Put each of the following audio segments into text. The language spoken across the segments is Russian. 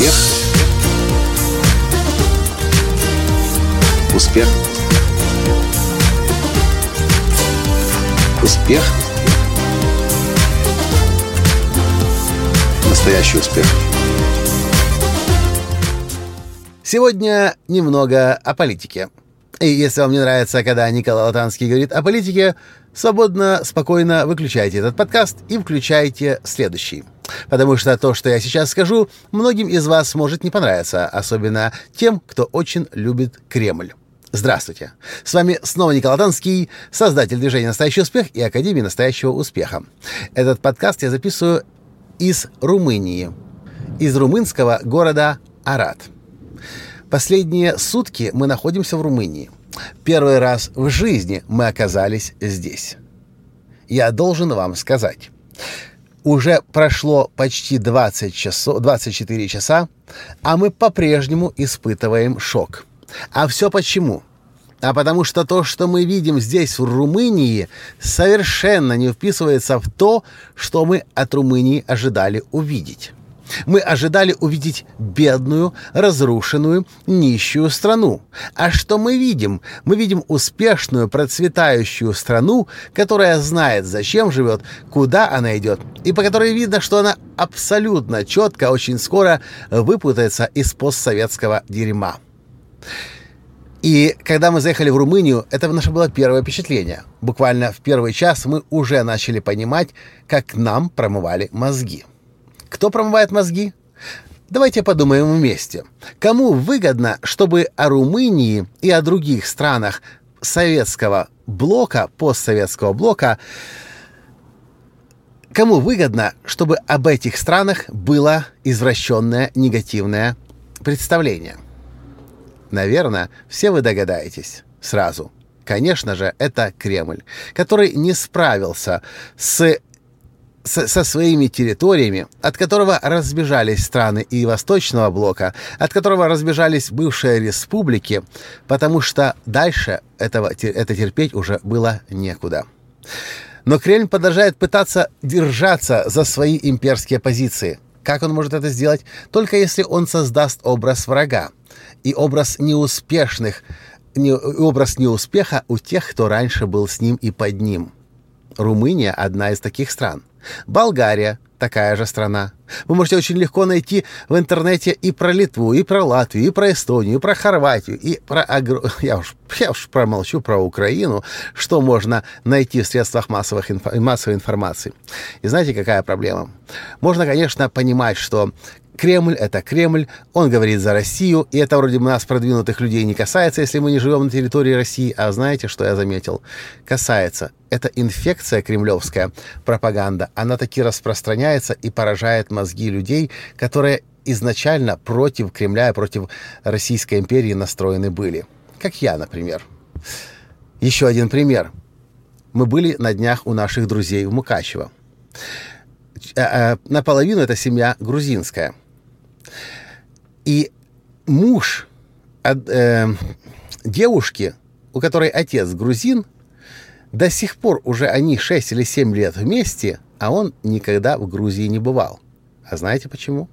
Успех. Успех. Успех. Настоящий успех. Сегодня немного о политике. И если вам не нравится, когда Николай Латанский говорит о политике, свободно, спокойно выключайте этот подкаст и включайте следующий. Потому что то, что я сейчас скажу, многим из вас может не понравиться, особенно тем, кто очень любит Кремль. Здравствуйте! С вами снова Николай Танский, создатель движения «Настоящий успех» и Академии «Настоящего успеха». Этот подкаст я записываю из Румынии, из румынского города Арат. Последние сутки мы находимся в Румынии. Первый раз в жизни мы оказались здесь. Я должен вам сказать, уже прошло почти 20 часов, 24 часа, а мы по-прежнему испытываем шок. А все почему? А потому что то, что мы видим здесь, в Румынии, совершенно не вписывается в то, что мы от Румынии ожидали увидеть. Мы ожидали увидеть бедную, разрушенную, нищую страну. А что мы видим? Мы видим успешную, процветающую страну, которая знает, зачем живет, куда она идет, и по которой видно, что она абсолютно четко, очень скоро выпутается из постсоветского дерьма. И когда мы заехали в Румынию, это наше было первое впечатление. Буквально в первый час мы уже начали понимать, как нам промывали мозги. Кто промывает мозги? Давайте подумаем вместе. Кому выгодно, чтобы о Румынии и о других странах советского блока, постсоветского блока, кому выгодно, чтобы об этих странах было извращенное негативное представление? Наверное, все вы догадаетесь сразу. Конечно же, это Кремль, который не справился с со, своими территориями, от которого разбежались страны и Восточного блока, от которого разбежались бывшие республики, потому что дальше этого, это терпеть уже было некуда. Но Кремль продолжает пытаться держаться за свои имперские позиции. Как он может это сделать? Только если он создаст образ врага и образ неуспешных, не, образ неуспеха у тех, кто раньше был с ним и под ним. Румыния – одна из таких стран. Болгария – такая же страна. Вы можете очень легко найти в интернете и про Литву, и про Латвию, и про Эстонию, и про Хорватию, и про... Я, уж, я уж промолчу про Украину, что можно найти в средствах массовых инф... массовой информации. И знаете, какая проблема? Можно, конечно, понимать, что Кремль — это Кремль, он говорит за Россию, и это вроде нас, продвинутых людей, не касается, если мы не живем на территории России. А знаете, что я заметил? Касается. Это инфекция кремлевская пропаганда. Она таки распространяется и поражает мозги людей, которые изначально против Кремля и против Российской империи настроены были. Как я, например. Еще один пример. Мы были на днях у наших друзей в Мукачево. Э, э, наполовину эта семья грузинская. И муж э, девушки, у которой отец грузин, до сих пор уже они 6 или 7 лет вместе, а он никогда в Грузии не бывал. А знаете почему?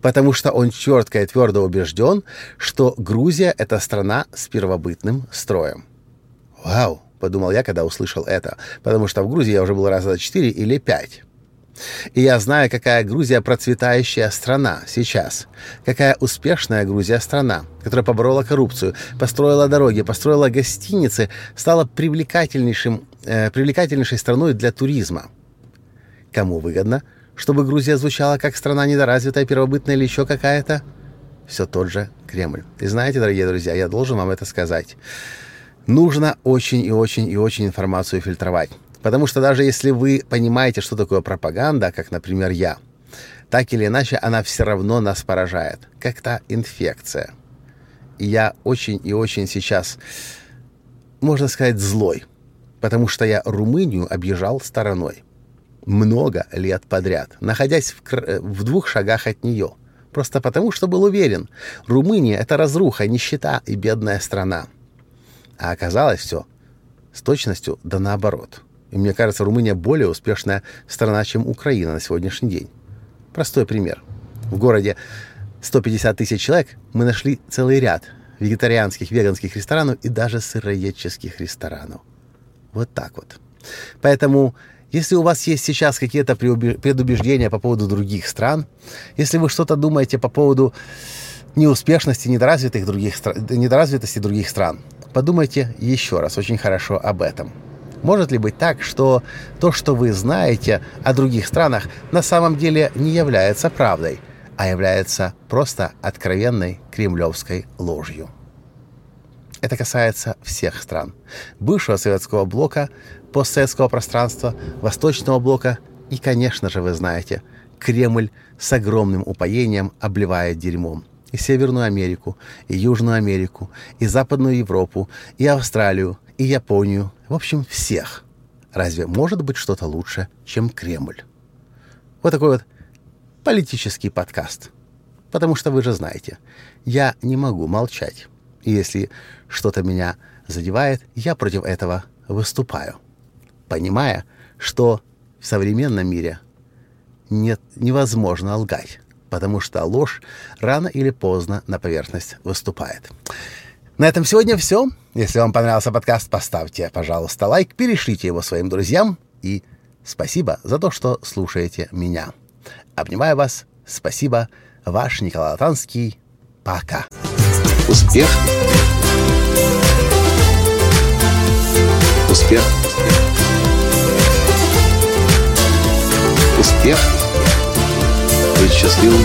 Потому что он четко и твердо убежден, что Грузия — это страна с первобытным строем. «Вау!» — подумал я, когда услышал это, потому что в Грузии я уже был раза четыре или пять. И я знаю, какая Грузия процветающая страна сейчас. Какая успешная Грузия страна, которая поборола коррупцию, построила дороги, построила гостиницы, стала привлекательнейшим, э, привлекательнейшей страной для туризма. Кому выгодно, чтобы Грузия звучала как страна недоразвитая, первобытная или еще какая-то? Все тот же Кремль. И знаете, дорогие друзья, я должен вам это сказать. Нужно очень и очень и очень информацию фильтровать. Потому что даже если вы понимаете, что такое пропаганда, как, например, я, так или иначе она все равно нас поражает, как та инфекция. И я очень и очень сейчас, можно сказать, злой, потому что я Румынию объезжал стороной. Много лет подряд, находясь в, в двух шагах от нее. Просто потому, что был уверен, Румыния — это разруха, нищета и бедная страна. А оказалось все с точностью да наоборот. И мне кажется, Румыния более успешная страна, чем Украина на сегодняшний день. Простой пример. В городе 150 тысяч человек, мы нашли целый ряд вегетарианских, веганских ресторанов и даже сыроедческих ресторанов. Вот так вот. Поэтому, если у вас есть сейчас какие-то предубеждения по поводу других стран, если вы что-то думаете по поводу неуспешности, недоразвитых других, недоразвитости других стран, подумайте еще раз очень хорошо об этом. Может ли быть так, что то, что вы знаете о других странах, на самом деле не является правдой, а является просто откровенной кремлевской ложью? Это касается всех стран. Бывшего советского блока, постсоветского пространства, восточного блока и, конечно же, вы знаете, Кремль с огромным упоением обливает дерьмом и Северную Америку, и Южную Америку, и Западную Европу, и Австралию, и Японию, в общем, всех. Разве может быть что-то лучше, чем Кремль? Вот такой вот политический подкаст. Потому что вы же знаете, я не могу молчать. И если что-то меня задевает, я против этого выступаю, понимая, что в современном мире нет, невозможно лгать, потому что ложь рано или поздно на поверхность выступает. На этом сегодня все. Если вам понравился подкаст, поставьте, пожалуйста, лайк, перешлите его своим друзьям и спасибо за то, что слушаете меня. Обнимаю вас. Спасибо. Ваш Николай Латанский. Пока. Успех. Успех. Успех. Быть счастливым,